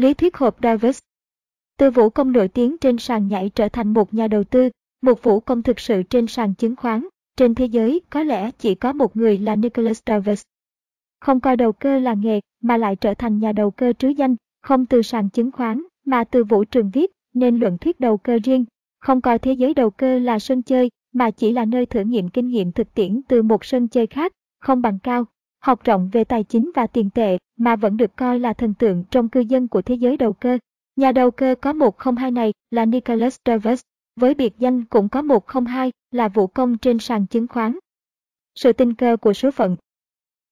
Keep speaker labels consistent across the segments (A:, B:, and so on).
A: Lý thuyết hộp Davis Từ vũ công nổi tiếng trên sàn nhảy trở thành một nhà đầu tư, một vũ công thực sự trên sàn chứng khoán. Trên thế giới có lẽ chỉ có một người là Nicholas Davis. Không coi đầu cơ là nghề mà lại trở thành nhà đầu cơ trứ danh, không từ sàn chứng khoán mà từ vũ trường viết nên luận thuyết đầu cơ riêng, không coi thế giới đầu cơ là sân chơi mà chỉ là nơi thử nghiệm kinh nghiệm thực tiễn từ một sân chơi khác, không bằng cao, học rộng về tài chính và tiền tệ mà vẫn được coi là thần tượng trong cư dân của thế giới đầu cơ. Nhà đầu cơ có 102 này là Nicholas Davis, với biệt danh cũng có 102 là vũ công trên sàn chứng khoán. Sự tình cơ của số phận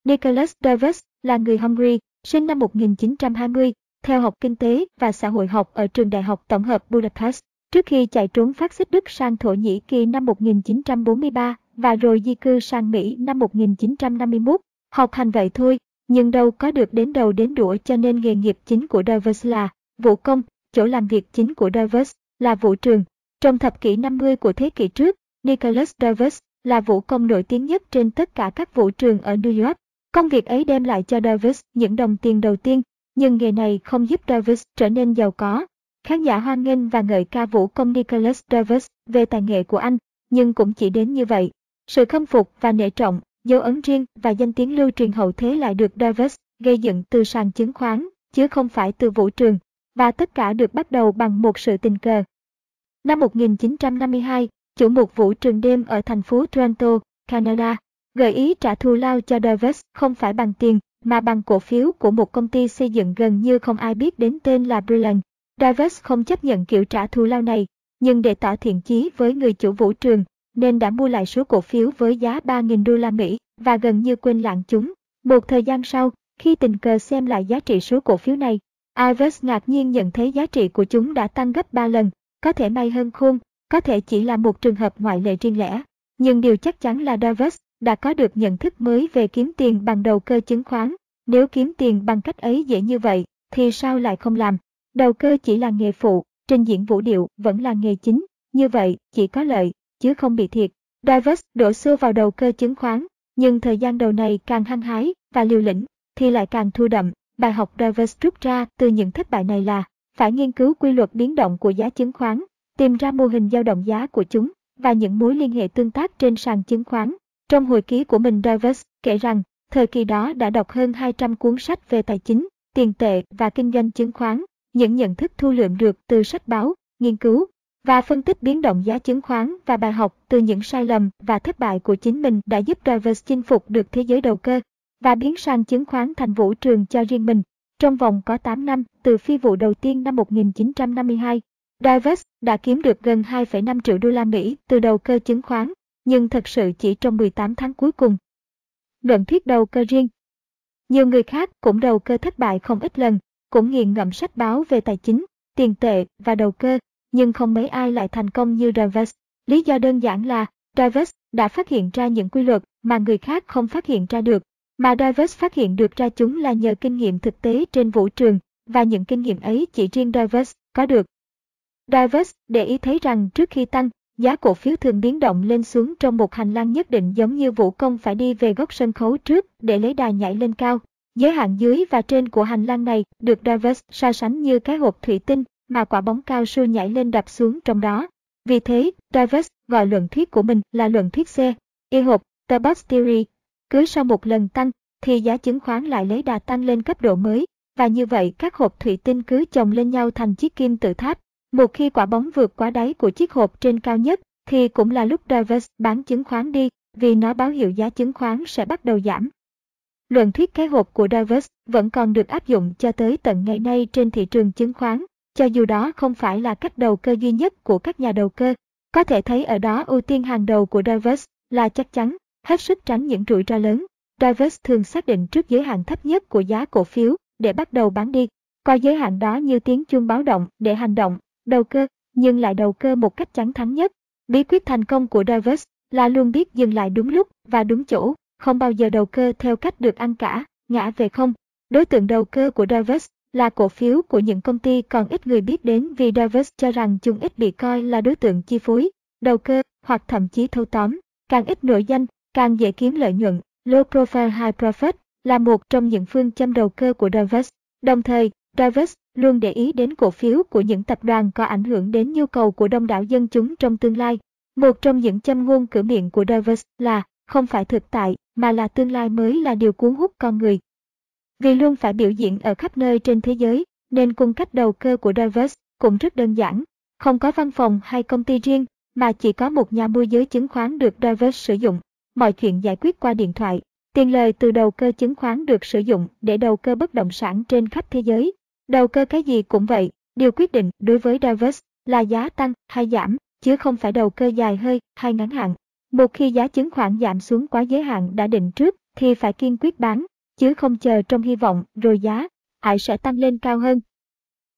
A: Nicholas Davis là người Hungary, sinh năm 1920, theo học kinh tế và xã hội học ở trường đại học tổng hợp Budapest, trước khi chạy trốn phát xít Đức sang Thổ Nhĩ Kỳ năm 1943 và rồi di cư sang Mỹ năm 1951. Học hành vậy thôi, nhưng đâu có được đến đầu đến đũa cho nên nghề nghiệp chính của Davis là vũ công, chỗ làm việc chính của Davis là vũ trường. Trong thập kỷ 50 của thế kỷ trước, Nicholas Davis là vũ công nổi tiếng nhất trên tất cả các vũ trường ở New York. Công việc ấy đem lại cho Davis những đồng tiền đầu tiên, nhưng nghề này không giúp Davis trở nên giàu có. Khán giả hoan nghênh và ngợi ca vũ công Nicholas Davis về tài nghệ của anh, nhưng cũng chỉ đến như vậy. Sự khâm phục và nể trọng dấu ấn riêng và danh tiếng lưu truyền hậu thế lại được Davis gây dựng từ sàn chứng khoán, chứ không phải từ vũ trường, và tất cả được bắt đầu bằng một sự tình cờ. Năm 1952, chủ một vũ trường đêm ở thành phố Toronto, Canada, gợi ý trả thù lao cho Davis không phải bằng tiền, mà bằng cổ phiếu của một công ty xây dựng gần như không ai biết đến tên là Brilliant. Davis không chấp nhận kiểu trả thù lao này, nhưng để tỏ thiện chí với người chủ vũ trường, nên đã mua lại số cổ phiếu với giá 3.000 đô la Mỹ và gần như quên lãng chúng. Một thời gian sau, khi tình cờ xem lại giá trị số cổ phiếu này, Ives ngạc nhiên nhận thấy giá trị của chúng đã tăng gấp 3 lần, có thể may hơn khôn, có thể chỉ là một trường hợp ngoại lệ riêng lẻ. Nhưng điều chắc chắn là Davis đã có được nhận thức mới về kiếm tiền bằng đầu cơ chứng khoán. Nếu kiếm tiền bằng cách ấy dễ như vậy, thì sao lại không làm? Đầu cơ chỉ là nghề phụ, trình diễn vũ điệu vẫn là nghề chính. Như vậy, chỉ có lợi, chứ không bị thiệt. Davis đổ xô vào đầu cơ chứng khoán, nhưng thời gian đầu này càng hăng hái và liều lĩnh, thì lại càng thua đậm. Bài học Davis rút ra từ những thất bại này là phải nghiên cứu quy luật biến động của giá chứng khoán, tìm ra mô hình dao động giá của chúng và những mối liên hệ tương tác trên sàn chứng khoán. Trong hồi ký của mình Davis kể rằng, thời kỳ đó đã đọc hơn 200 cuốn sách về tài chính, tiền tệ và kinh doanh chứng khoán, những nhận thức thu lượm được từ sách báo, nghiên cứu và phân tích biến động giá chứng khoán và bài học từ những sai lầm và thất bại của chính mình đã giúp Travers chinh phục được thế giới đầu cơ và biến sang chứng khoán thành vũ trường cho riêng mình. Trong vòng có 8 năm, từ phi vụ đầu tiên năm 1952, Davis đã kiếm được gần 2,5 triệu đô la Mỹ từ đầu cơ chứng khoán, nhưng thật sự chỉ trong 18 tháng cuối cùng. Luận thuyết đầu cơ riêng Nhiều người khác cũng đầu cơ thất bại không ít lần, cũng nghiền ngẫm sách báo về tài chính, tiền tệ và đầu cơ, nhưng không mấy ai lại thành công như Davis. Lý do đơn giản là Davis đã phát hiện ra những quy luật mà người khác không phát hiện ra được, mà Davis phát hiện được ra chúng là nhờ kinh nghiệm thực tế trên vũ trường, và những kinh nghiệm ấy chỉ riêng Davis có được. Davis để ý thấy rằng trước khi tăng, giá cổ phiếu thường biến động lên xuống trong một hành lang nhất định giống như vũ công phải đi về góc sân khấu trước để lấy đà nhảy lên cao. Giới hạn dưới và trên của hành lang này được Davis so sánh như cái hộp thủy tinh mà quả bóng cao su nhảy lên đập xuống trong đó. Vì thế, Davis gọi luận thuyết của mình là luận thuyết C, y hộp, The Box Theory. Cứ sau một lần tăng, thì giá chứng khoán lại lấy đà tăng lên cấp độ mới, và như vậy các hộp thủy tinh cứ chồng lên nhau thành chiếc kim tự tháp. Một khi quả bóng vượt quá đáy của chiếc hộp trên cao nhất, thì cũng là lúc Davis bán chứng khoán đi, vì nó báo hiệu giá chứng khoán sẽ bắt đầu giảm. Luận thuyết cái hộp của Davis vẫn còn được áp dụng cho tới tận ngày nay trên thị trường chứng khoán, cho dù đó không phải là cách đầu cơ duy nhất của các nhà đầu cơ. Có thể thấy ở đó ưu tiên hàng đầu của Divers là chắc chắn, hết sức tránh những rủi ro lớn. Divers thường xác định trước giới hạn thấp nhất của giá cổ phiếu để bắt đầu bán đi, coi giới hạn đó như tiếng chuông báo động để hành động, đầu cơ, nhưng lại đầu cơ một cách chắn thắng nhất. Bí quyết thành công của Divers là luôn biết dừng lại đúng lúc và đúng chỗ, không bao giờ đầu cơ theo cách được ăn cả, ngã về không. Đối tượng đầu cơ của Divers là cổ phiếu của những công ty còn ít người biết đến vì Davis cho rằng chúng ít bị coi là đối tượng chi phối, đầu cơ hoặc thậm chí thâu tóm. Càng ít nổi danh, càng dễ kiếm lợi nhuận. Low Profile High Profit là một trong những phương châm đầu cơ của Davis. Đồng thời, Davis luôn để ý đến cổ phiếu của những tập đoàn có ảnh hưởng đến nhu cầu của đông đảo dân chúng trong tương lai. Một trong những châm ngôn cửa miệng của Davos là không phải thực tại mà là tương lai mới là điều cuốn hút con người. Vì luôn phải biểu diễn ở khắp nơi trên thế giới, nên cung cách đầu cơ của Davos cũng rất đơn giản, không có văn phòng hay công ty riêng, mà chỉ có một nhà môi giới chứng khoán được Davos sử dụng. Mọi chuyện giải quyết qua điện thoại. Tiền lời từ đầu cơ chứng khoán được sử dụng để đầu cơ bất động sản trên khắp thế giới. Đầu cơ cái gì cũng vậy, điều quyết định đối với Davos là giá tăng hay giảm, chứ không phải đầu cơ dài hơi hay ngắn hạn. Một khi giá chứng khoán giảm xuống quá giới hạn đã định trước thì phải kiên quyết bán, chứ không chờ trong hy vọng rồi giá hãy sẽ tăng lên cao hơn.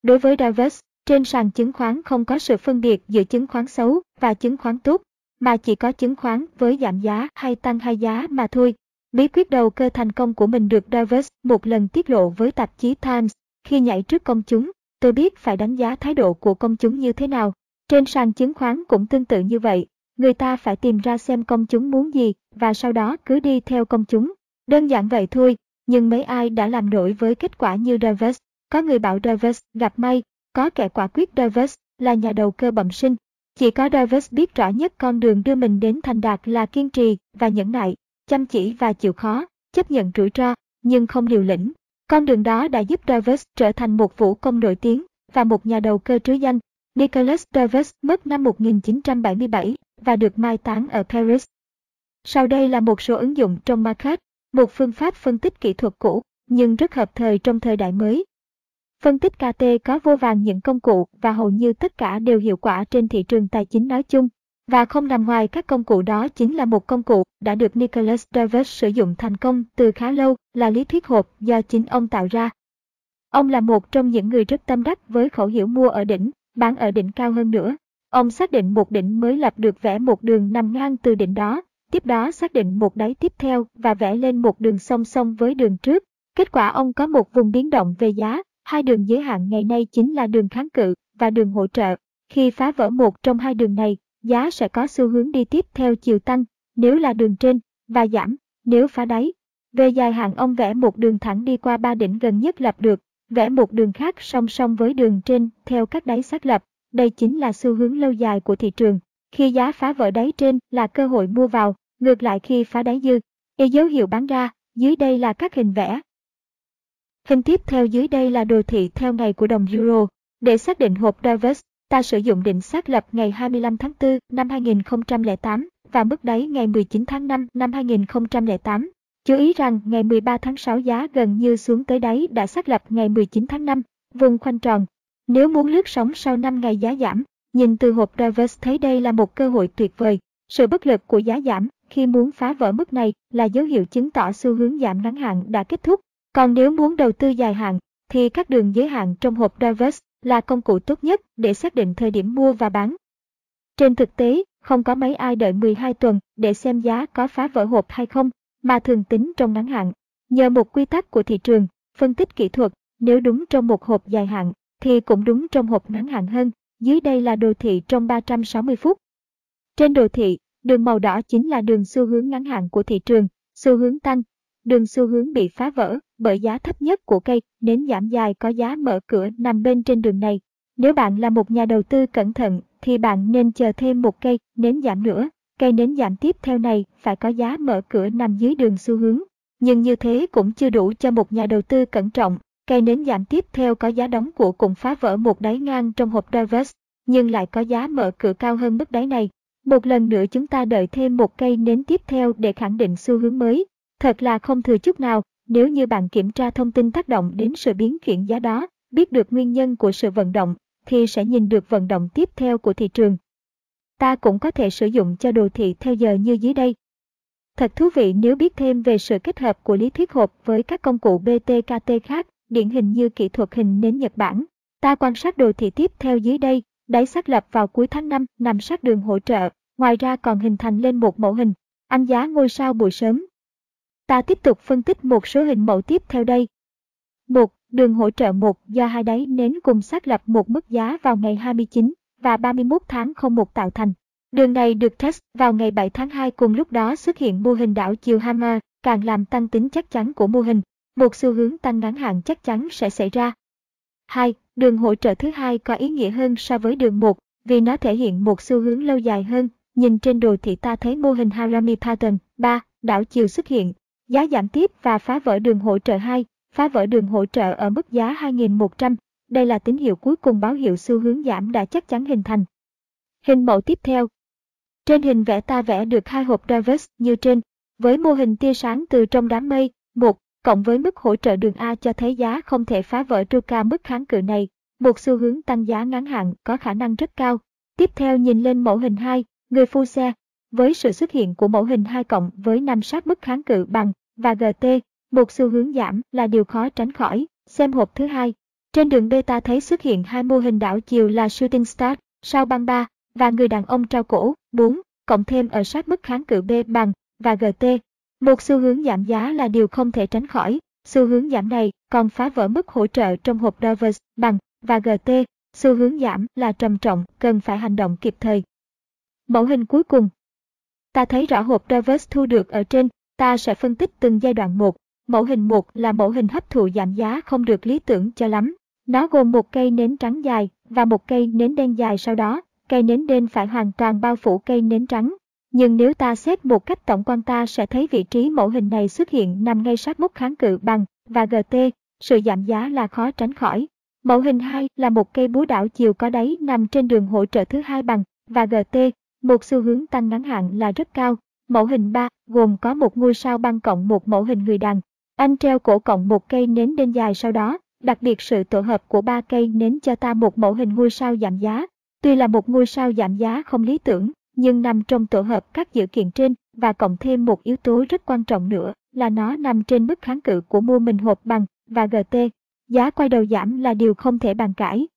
A: Đối với Davos, trên sàn chứng khoán không có sự phân biệt giữa chứng khoán xấu và chứng khoán tốt, mà chỉ có chứng khoán với giảm giá hay tăng hai giá mà thôi. Bí quyết đầu cơ thành công của mình được Davos một lần tiết lộ với tạp chí Times. Khi nhảy trước công chúng, tôi biết phải đánh giá thái độ của công chúng như thế nào. Trên sàn chứng khoán cũng tương tự như vậy, người ta phải tìm ra xem công chúng muốn gì và sau đó cứ đi theo công chúng. Đơn giản vậy thôi, nhưng mấy ai đã làm nổi với kết quả như Davos. Có người bảo Davos gặp may, có kẻ quả quyết Davos là nhà đầu cơ bẩm sinh. Chỉ có Davos biết rõ nhất con đường đưa mình đến thành đạt là kiên trì và nhẫn nại, chăm chỉ và chịu khó, chấp nhận rủi ro, nhưng không liều lĩnh. Con đường đó đã giúp Davos trở thành một vũ công nổi tiếng và một nhà đầu cơ trứ danh. Nicholas Davos mất năm 1977 và được mai táng ở Paris. Sau đây là một số ứng dụng trong market, một phương pháp phân tích kỹ thuật cũ nhưng rất hợp thời trong thời đại mới. Phân tích KT có vô vàng những công cụ và hầu như tất cả đều hiệu quả trên thị trường tài chính nói chung. Và không nằm ngoài các công cụ đó chính là một công cụ đã được Nicholas Davis sử dụng thành công từ khá lâu là lý thuyết hộp do chính ông tạo ra. Ông là một trong những người rất tâm đắc với khẩu hiệu mua ở đỉnh, bán ở đỉnh cao hơn nữa. Ông xác định một đỉnh mới lập được vẽ một đường nằm ngang từ đỉnh đó, tiếp đó xác định một đáy tiếp theo và vẽ lên một đường song song với đường trước. Kết quả ông có một vùng biến động về giá Hai đường giới hạn ngày nay chính là đường kháng cự và đường hỗ trợ. Khi phá vỡ một trong hai đường này, giá sẽ có xu hướng đi tiếp theo chiều tăng, nếu là đường trên, và giảm, nếu phá đáy. Về dài hạn ông vẽ một đường thẳng đi qua ba đỉnh gần nhất lập được, vẽ một đường khác song song với đường trên theo các đáy xác lập. Đây chính là xu hướng lâu dài của thị trường. Khi giá phá vỡ đáy trên là cơ hội mua vào, ngược lại khi phá đáy dư, y dấu hiệu bán ra, dưới đây là các hình vẽ, Hình tiếp theo dưới đây là đồ thị theo ngày của đồng euro. Để xác định hộp Divers, ta sử dụng định xác lập ngày 25 tháng 4 năm 2008 và mức đáy ngày 19 tháng 5 năm 2008. Chú ý rằng ngày 13 tháng 6 giá gần như xuống tới đáy đã xác lập ngày 19 tháng 5, vùng khoanh tròn. Nếu muốn lướt sóng sau 5 ngày giá giảm, nhìn từ hộp Divers thấy đây là một cơ hội tuyệt vời. Sự bất lực của giá giảm khi muốn phá vỡ mức này là dấu hiệu chứng tỏ xu hướng giảm ngắn hạn đã kết thúc còn nếu muốn đầu tư dài hạn, thì các đường giới hạn trong hộp divers là công cụ tốt nhất để xác định thời điểm mua và bán. Trên thực tế, không có mấy ai đợi 12 tuần để xem giá có phá vỡ hộp hay không, mà thường tính trong ngắn hạn. Nhờ một quy tắc của thị trường, phân tích kỹ thuật, nếu đúng trong một hộp dài hạn, thì cũng đúng trong hộp ngắn hạn hơn. Dưới đây là đồ thị trong 360 phút. Trên đồ thị, đường màu đỏ chính là đường xu hướng ngắn hạn của thị trường, xu hướng tăng, đường xu hướng bị phá vỡ bởi giá thấp nhất của cây nến giảm dài có giá mở cửa nằm bên trên đường này. Nếu bạn là một nhà đầu tư cẩn thận thì bạn nên chờ thêm một cây nến giảm nữa. Cây nến giảm tiếp theo này phải có giá mở cửa nằm dưới đường xu hướng. Nhưng như thế cũng chưa đủ cho một nhà đầu tư cẩn trọng. Cây nến giảm tiếp theo có giá đóng của cũng phá vỡ một đáy ngang trong hộp Divers, nhưng lại có giá mở cửa cao hơn mức đáy này. Một lần nữa chúng ta đợi thêm một cây nến tiếp theo để khẳng định xu hướng mới. Thật là không thừa chút nào, nếu như bạn kiểm tra thông tin tác động đến sự biến chuyển giá đó, biết được nguyên nhân của sự vận động, thì sẽ nhìn được vận động tiếp theo của thị trường. Ta cũng có thể sử dụng cho đồ thị theo giờ như dưới đây. Thật thú vị nếu biết thêm về sự kết hợp của lý thuyết hộp với các công cụ BTKT khác, điển hình như kỹ thuật hình nến Nhật Bản. Ta quan sát đồ thị tiếp theo dưới đây, đáy xác lập vào cuối tháng 5 nằm sát đường hỗ trợ, ngoài ra còn hình thành lên một mẫu hình, anh giá ngôi sao buổi sớm Ta tiếp tục phân tích một số hình mẫu tiếp theo đây. một Đường hỗ trợ 1 do hai đáy nến cùng xác lập một mức giá vào ngày 29 và 31 tháng 01 tạo thành. Đường này được test vào ngày 7 tháng 2 cùng lúc đó xuất hiện mô hình đảo chiều Hammer, càng làm tăng tính chắc chắn của mô hình. Một xu hướng tăng ngắn hạn chắc chắn sẽ xảy ra. 2. Đường hỗ trợ thứ hai có ý nghĩa hơn so với đường 1 vì nó thể hiện một xu hướng lâu dài hơn. Nhìn trên đồ thị ta thấy mô hình Harami Pattern 3, đảo chiều xuất hiện, giá giảm tiếp và phá vỡ đường hỗ trợ 2, phá vỡ đường hỗ trợ ở mức giá 2.100. Đây là tín hiệu cuối cùng báo hiệu xu hướng giảm đã chắc chắn hình thành. Hình mẫu tiếp theo. Trên hình vẽ ta vẽ được hai hộp Davis như trên, với mô hình tia sáng từ trong đám mây, 1, cộng với mức hỗ trợ đường A cho thấy giá không thể phá vỡ tru ca mức kháng cự này, một xu hướng tăng giá ngắn hạn có khả năng rất cao. Tiếp theo nhìn lên mẫu hình 2, người phu xe, với sự xuất hiện của mẫu hình 2 cộng với năm sát mức kháng cự bằng và GT, một xu hướng giảm là điều khó tránh khỏi. Xem hộp thứ hai. Trên đường beta thấy xuất hiện hai mô hình đảo chiều là Shooting Star, sao băng 3 và người đàn ông trao cổ 4, cộng thêm ở sát mức kháng cự B bằng và GT. Một xu hướng giảm giá là điều không thể tránh khỏi. Xu hướng giảm này còn phá vỡ mức hỗ trợ trong hộp Dover bằng và GT. Xu hướng giảm là trầm trọng, cần phải hành động kịp thời. Mẫu hình cuối cùng. Ta thấy rõ hộp travers thu được ở trên, ta sẽ phân tích từng giai đoạn một. Mẫu hình 1 là mẫu hình hấp thụ giảm giá không được lý tưởng cho lắm. Nó gồm một cây nến trắng dài và một cây nến đen dài sau đó, cây nến đen phải hoàn toàn bao phủ cây nến trắng. Nhưng nếu ta xét một cách tổng quan ta sẽ thấy vị trí mẫu hình này xuất hiện nằm ngay sát mốc kháng cự bằng và GT, sự giảm giá là khó tránh khỏi. Mẫu hình 2 là một cây búa đảo chiều có đáy nằm trên đường hỗ trợ thứ hai bằng và GT, một xu hướng tăng ngắn hạn là rất cao. Mẫu hình 3 gồm có một ngôi sao băng cộng một mẫu hình người đàn. Anh treo cổ cộng một cây nến đen dài sau đó, đặc biệt sự tổ hợp của ba cây nến cho ta một mẫu hình ngôi sao giảm giá. Tuy là một ngôi sao giảm giá không lý tưởng, nhưng nằm trong tổ hợp các dữ kiện trên và cộng thêm một yếu tố rất quan trọng nữa là nó nằm trên mức kháng cự của mua mình hộp bằng và GT. Giá quay đầu giảm là điều không thể bàn cãi.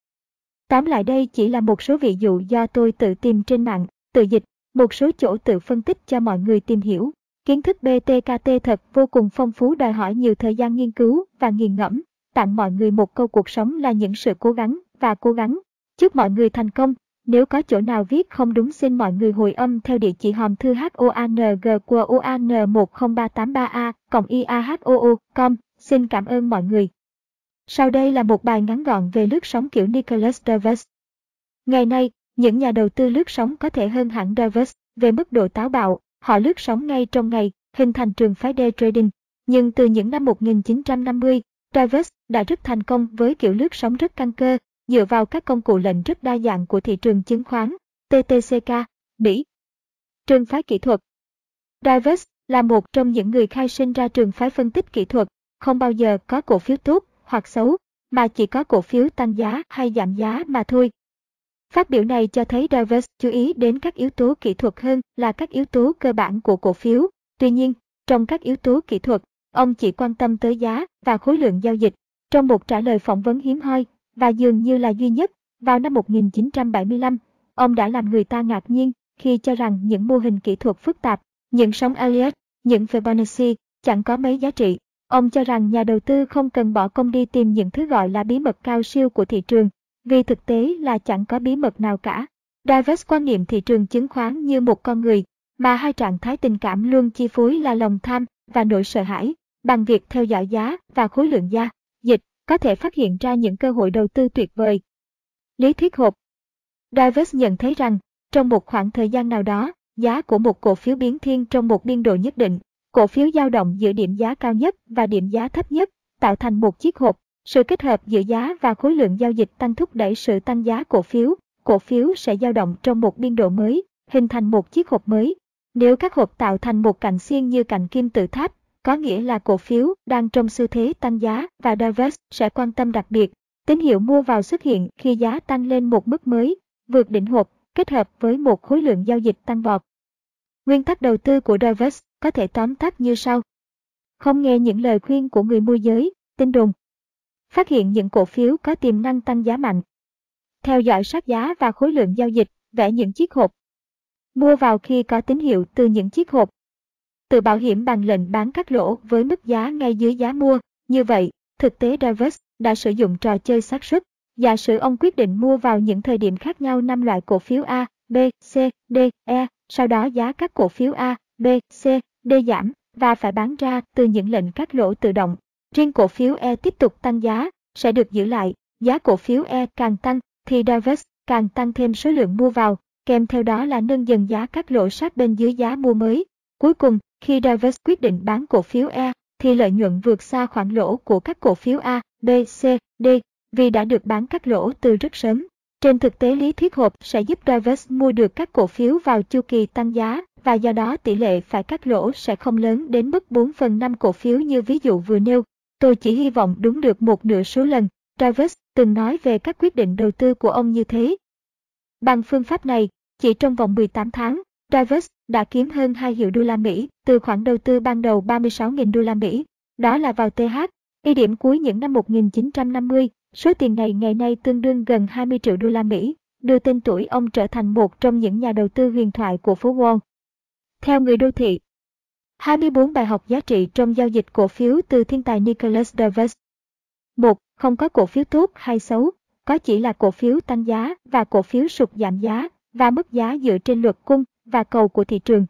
A: Tóm lại đây chỉ là một số ví dụ do tôi tự tìm trên mạng, tự dịch, một số chỗ tự phân tích cho mọi người tìm hiểu. Kiến thức BTKT thật vô cùng phong phú đòi hỏi nhiều thời gian nghiên cứu và nghiền ngẫm. Tặng mọi người một câu cuộc sống là những sự cố gắng và cố gắng. Chúc mọi người thành công. Nếu có chỗ nào viết không đúng xin mọi người hồi âm theo địa chỉ hòm thư HOANG của UAN10383A cộng IAHOO.com. Xin cảm ơn mọi người. Sau đây là một bài ngắn gọn về lướt sóng kiểu Nicholas Davis. Ngày nay, những nhà đầu tư lướt sóng có thể hơn hẳn Davis về mức độ táo bạo, họ lướt sóng ngay trong ngày, hình thành trường phái day trading. Nhưng từ những năm 1950, Davis đã rất thành công với kiểu lướt sóng rất căn cơ, dựa vào các công cụ lệnh rất đa dạng của thị trường chứng khoán, TTCK, Mỹ. Trường phái kỹ thuật Davis là một trong những người khai sinh ra trường phái phân tích kỹ thuật, không bao giờ có cổ phiếu tốt hoặc xấu, mà chỉ có cổ phiếu tăng giá hay giảm giá mà thôi. Phát biểu này cho thấy Davis chú ý đến các yếu tố kỹ thuật hơn là các yếu tố cơ bản của cổ phiếu. Tuy nhiên, trong các yếu tố kỹ thuật, ông chỉ quan tâm tới giá và khối lượng giao dịch. Trong một trả lời phỏng vấn hiếm hoi, và dường như là duy nhất, vào năm 1975, ông đã làm người ta ngạc nhiên khi cho rằng những mô hình kỹ thuật phức tạp, những sóng Elliott, những Fibonacci chẳng có mấy giá trị. Ông cho rằng nhà đầu tư không cần bỏ công đi tìm những thứ gọi là bí mật cao siêu của thị trường, vì thực tế là chẳng có bí mật nào cả. Davis quan niệm thị trường chứng khoán như một con người, mà hai trạng thái tình cảm luôn chi phối là lòng tham và nỗi sợ hãi, bằng việc theo dõi giá và khối lượng gia, dịch, có thể phát hiện ra những cơ hội đầu tư tuyệt vời. Lý thuyết hộp Davis nhận thấy rằng, trong một khoảng thời gian nào đó, giá của một cổ phiếu biến thiên trong một biên độ nhất định, cổ phiếu dao động giữa điểm giá cao nhất và điểm giá thấp nhất, tạo thành một chiếc hộp. Sự kết hợp giữa giá và khối lượng giao dịch tăng thúc đẩy sự tăng giá cổ phiếu, cổ phiếu sẽ dao động trong một biên độ mới, hình thành một chiếc hộp mới. Nếu các hộp tạo thành một cạnh xiên như cạnh kim tự tháp, có nghĩa là cổ phiếu đang trong xu thế tăng giá và Davis sẽ quan tâm đặc biệt. Tín hiệu mua vào xuất hiện khi giá tăng lên một mức mới, vượt đỉnh hộp, kết hợp với một khối lượng giao dịch tăng vọt. Nguyên tắc đầu tư của Davis có thể tóm tắt như sau. Không nghe những lời khuyên của người môi giới, tin đồn. Phát hiện những cổ phiếu có tiềm năng tăng giá mạnh. Theo dõi sát giá và khối lượng giao dịch, vẽ những chiếc hộp. Mua vào khi có tín hiệu từ những chiếc hộp. từ bảo hiểm bằng lệnh bán cắt lỗ với mức giá ngay dưới giá mua. Như vậy, thực tế Davis đã sử dụng trò chơi xác suất. Giả sử ông quyết định mua vào những thời điểm khác nhau năm loại cổ phiếu A, B, C, D, E, sau đó giá các cổ phiếu A, B, C, D giảm và phải bán ra từ những lệnh cắt lỗ tự động. Riêng cổ phiếu E tiếp tục tăng giá, sẽ được giữ lại, giá cổ phiếu E càng tăng thì Davis càng tăng thêm số lượng mua vào, kèm theo đó là nâng dần giá các lỗ sát bên dưới giá mua mới. Cuối cùng, khi Davis quyết định bán cổ phiếu E, thì lợi nhuận vượt xa khoản lỗ của các cổ phiếu A, B, C, D, vì đã được bán các lỗ từ rất sớm. Trên thực tế lý thuyết hộp sẽ giúp Davis mua được các cổ phiếu vào chu kỳ tăng giá và do đó tỷ lệ phải cắt lỗ sẽ không lớn đến mức 4 phần 5 cổ phiếu như ví dụ vừa nêu. Tôi chỉ hy vọng đúng được một nửa số lần. Travis từng nói về các quyết định đầu tư của ông như thế. Bằng phương pháp này, chỉ trong vòng 18 tháng, Travis đã kiếm hơn 2 triệu đô la Mỹ từ khoản đầu tư ban đầu 36.000 đô la Mỹ. Đó là vào TH. Y điểm cuối những năm 1950, số tiền này ngày nay tương đương gần 20 triệu đô la Mỹ, đưa tên tuổi ông trở thành một trong những nhà đầu tư huyền thoại của phố Wall. Theo người đô thị, 24 bài học giá trị trong giao dịch cổ phiếu từ thiên tài Nicholas Davis. 1. Không có cổ phiếu tốt hay xấu, có chỉ là cổ phiếu tăng giá và cổ phiếu sụt giảm giá và mức giá dựa trên luật cung và cầu của thị trường.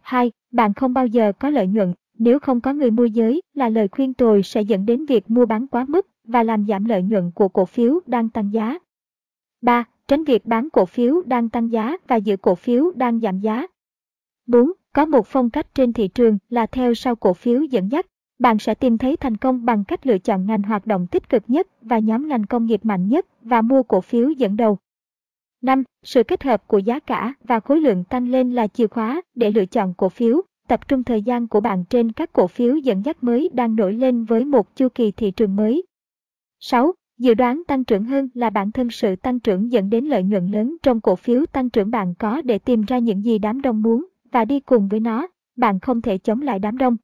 A: 2. Bạn không bao giờ có lợi nhuận nếu không có người môi giới là lời khuyên tồi sẽ dẫn đến việc mua bán quá mức và làm giảm lợi nhuận của cổ phiếu đang tăng giá. 3. Tránh việc bán cổ phiếu đang tăng giá và giữ cổ phiếu đang giảm giá. 4. Có một phong cách trên thị trường là theo sau cổ phiếu dẫn dắt. Bạn sẽ tìm thấy thành công bằng cách lựa chọn ngành hoạt động tích cực nhất và nhóm ngành công nghiệp mạnh nhất và mua cổ phiếu dẫn đầu. 5. Sự kết hợp của giá cả và khối lượng tăng lên là chìa khóa để lựa chọn cổ phiếu. Tập trung thời gian của bạn trên các cổ phiếu dẫn dắt mới đang nổi lên với một chu kỳ thị trường mới. 6. Dự đoán tăng trưởng hơn là bản thân sự tăng trưởng dẫn đến lợi nhuận lớn trong cổ phiếu tăng trưởng bạn có để tìm ra những gì đám đông muốn và đi cùng với nó, bạn không thể chống lại đám đông.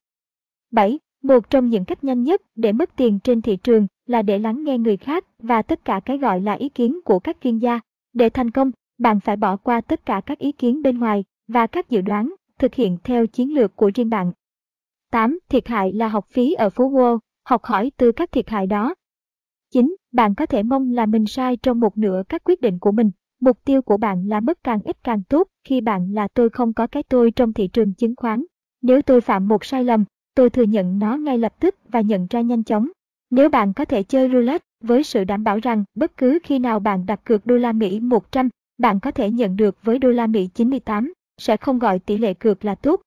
A: 7. Một trong những cách nhanh nhất để mất tiền trên thị trường là để lắng nghe người khác và tất cả cái gọi là ý kiến của các chuyên gia. Để thành công, bạn phải bỏ qua tất cả các ý kiến bên ngoài và các dự đoán, thực hiện theo chiến lược của riêng bạn. 8. Thiệt hại là học phí ở phố Wall, học hỏi từ các thiệt hại đó. 9. Bạn có thể mong là mình sai trong một nửa các quyết định của mình. Mục tiêu của bạn là mất càng ít càng tốt khi bạn là tôi không có cái tôi trong thị trường chứng khoán. Nếu tôi phạm một sai lầm, tôi thừa nhận nó ngay lập tức và nhận ra nhanh chóng. Nếu bạn có thể chơi roulette với sự đảm bảo rằng bất cứ khi nào bạn đặt cược đô la Mỹ 100, bạn có thể nhận được với đô la Mỹ 98, sẽ không gọi tỷ lệ cược là tốt.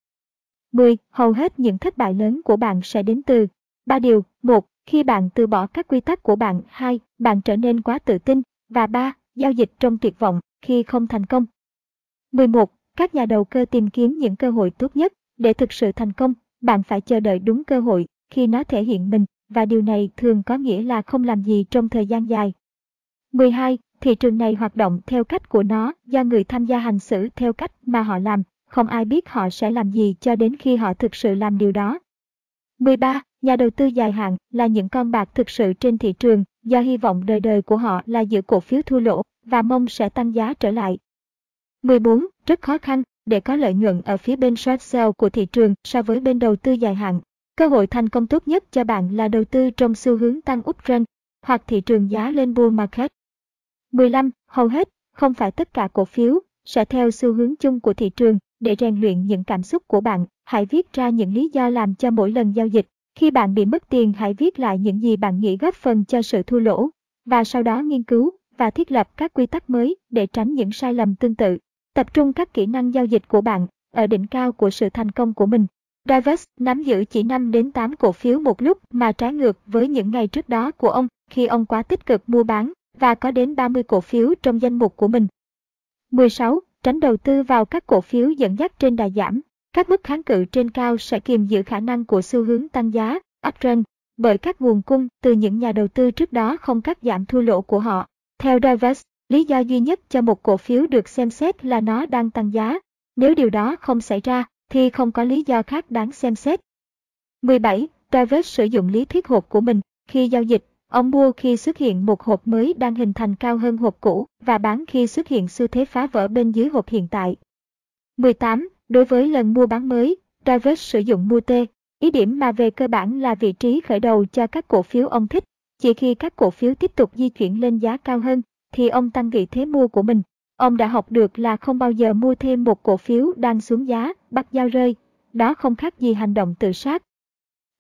A: 10. Hầu hết những thất bại lớn của bạn sẽ đến từ ba điều. 1. Khi bạn từ bỏ các quy tắc của bạn. 2. Bạn trở nên quá tự tin. Và 3. Giao dịch trong tuyệt vọng khi không thành công. 11. Các nhà đầu cơ tìm kiếm những cơ hội tốt nhất. Để thực sự thành công, bạn phải chờ đợi đúng cơ hội khi nó thể hiện mình và điều này thường có nghĩa là không làm gì trong thời gian dài. 12. Thị trường này hoạt động theo cách của nó do người tham gia hành xử theo cách mà họ làm, không ai biết họ sẽ làm gì cho đến khi họ thực sự làm điều đó. 13. Nhà đầu tư dài hạn là những con bạc thực sự trên thị trường do hy vọng đời đời của họ là giữ cổ phiếu thua lỗ và mong sẽ tăng giá trở lại. 14. Rất khó khăn để có lợi nhuận ở phía bên short sell của thị trường so với bên đầu tư dài hạn. Cơ hội thành công tốt nhất cho bạn là đầu tư trong xu hướng tăng uptrend hoặc thị trường giá lên bull market. 15. Hầu hết, không phải tất cả cổ phiếu, sẽ theo xu hướng chung của thị trường để rèn luyện những cảm xúc của bạn. Hãy viết ra những lý do làm cho mỗi lần giao dịch. Khi bạn bị mất tiền hãy viết lại những gì bạn nghĩ góp phần cho sự thua lỗ, và sau đó nghiên cứu và thiết lập các quy tắc mới để tránh những sai lầm tương tự. Tập trung các kỹ năng giao dịch của bạn ở đỉnh cao của sự thành công của mình. Davis nắm giữ chỉ 5 đến 8 cổ phiếu một lúc mà trái ngược với những ngày trước đó của ông khi ông quá tích cực mua bán và có đến 30 cổ phiếu trong danh mục của mình. 16. Tránh đầu tư vào các cổ phiếu dẫn dắt trên đà giảm. Các mức kháng cự trên cao sẽ kiềm giữ khả năng của xu hướng tăng giá, uptrend, bởi các nguồn cung từ những nhà đầu tư trước đó không cắt giảm thua lỗ của họ. Theo Divest, lý do duy nhất cho một cổ phiếu được xem xét là nó đang tăng giá. Nếu điều đó không xảy ra, thì không có lý do khác đáng xem xét. 17. Divest sử dụng lý thuyết hộp của mình khi giao dịch Ông mua khi xuất hiện một hộp mới đang hình thành cao hơn hộp cũ và bán khi xuất hiện xu thế phá vỡ bên dưới hộp hiện tại. 18. Đối với lần mua bán mới, Davis sử dụng mua T. Ý điểm mà về cơ bản là vị trí khởi đầu cho các cổ phiếu ông thích. Chỉ khi các cổ phiếu tiếp tục di chuyển lên giá cao hơn, thì ông tăng vị thế mua của mình. Ông đã học được là không bao giờ mua thêm một cổ phiếu đang xuống giá, bắt giao rơi. Đó không khác gì hành động tự sát.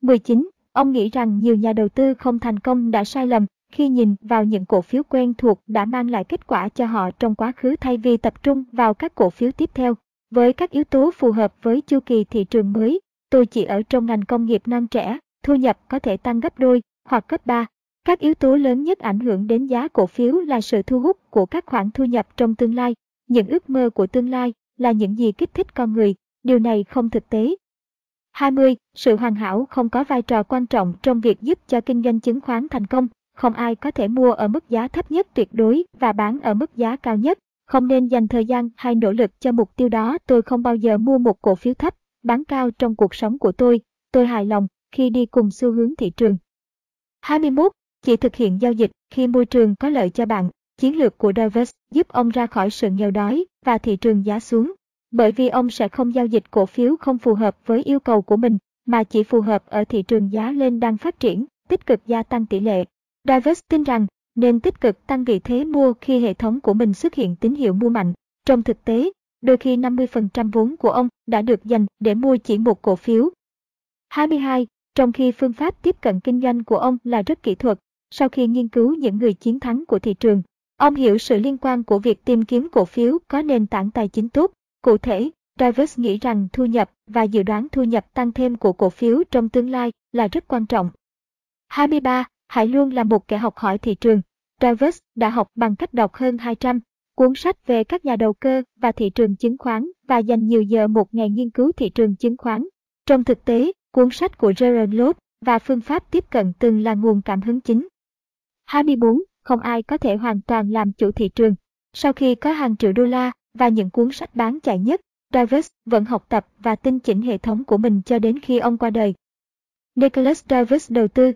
A: 19. Ông nghĩ rằng nhiều nhà đầu tư không thành công đã sai lầm khi nhìn vào những cổ phiếu quen thuộc đã mang lại kết quả cho họ trong quá khứ thay vì tập trung vào các cổ phiếu tiếp theo. Với các yếu tố phù hợp với chu kỳ thị trường mới, tôi chỉ ở trong ngành công nghiệp năng trẻ, thu nhập có thể tăng gấp đôi hoặc gấp ba. Các yếu tố lớn nhất ảnh hưởng đến giá cổ phiếu là sự thu hút của các khoản thu nhập trong tương lai. Những ước mơ của tương lai là những gì kích thích con người, điều này không thực tế. 20. Sự hoàn hảo không có vai trò quan trọng trong việc giúp cho kinh doanh chứng khoán thành công. Không ai có thể mua ở mức giá thấp nhất tuyệt đối và bán ở mức giá cao nhất. Không nên dành thời gian hay nỗ lực cho mục tiêu đó. Tôi không bao giờ mua một cổ phiếu thấp, bán cao trong cuộc sống của tôi. Tôi hài lòng khi đi cùng xu hướng thị trường. 21. Chỉ thực hiện giao dịch khi môi trường có lợi cho bạn. Chiến lược của Davis giúp ông ra khỏi sự nghèo đói và thị trường giá xuống. Bởi vì ông sẽ không giao dịch cổ phiếu không phù hợp với yêu cầu của mình, mà chỉ phù hợp ở thị trường giá lên đang phát triển, tích cực gia tăng tỷ lệ. Davis tin rằng nên tích cực tăng vị thế mua khi hệ thống của mình xuất hiện tín hiệu mua mạnh. Trong thực tế, đôi khi 50% vốn của ông đã được dành để mua chỉ một cổ phiếu. 22. Trong khi phương pháp tiếp cận kinh doanh của ông là rất kỹ thuật, sau khi nghiên cứu những người chiến thắng của thị trường, ông hiểu sự liên quan của việc tìm kiếm cổ phiếu có nền tảng tài chính tốt. Cụ thể, Davis nghĩ rằng thu nhập và dự đoán thu nhập tăng thêm của cổ phiếu trong tương lai là rất quan trọng. 23. Hãy luôn là một kẻ học hỏi thị trường. Travis đã học bằng cách đọc hơn 200 cuốn sách về các nhà đầu cơ và thị trường chứng khoán và dành nhiều giờ một ngày nghiên cứu thị trường chứng khoán. Trong thực tế, cuốn sách của Gerald Lott và phương pháp tiếp cận từng là nguồn cảm hứng chính. 24. Không ai có thể hoàn toàn làm chủ thị trường. Sau khi có hàng triệu đô la và những cuốn sách bán chạy nhất, Davis vẫn học tập và tinh chỉnh hệ thống của mình cho đến khi ông qua đời. Nicholas Davis đầu tư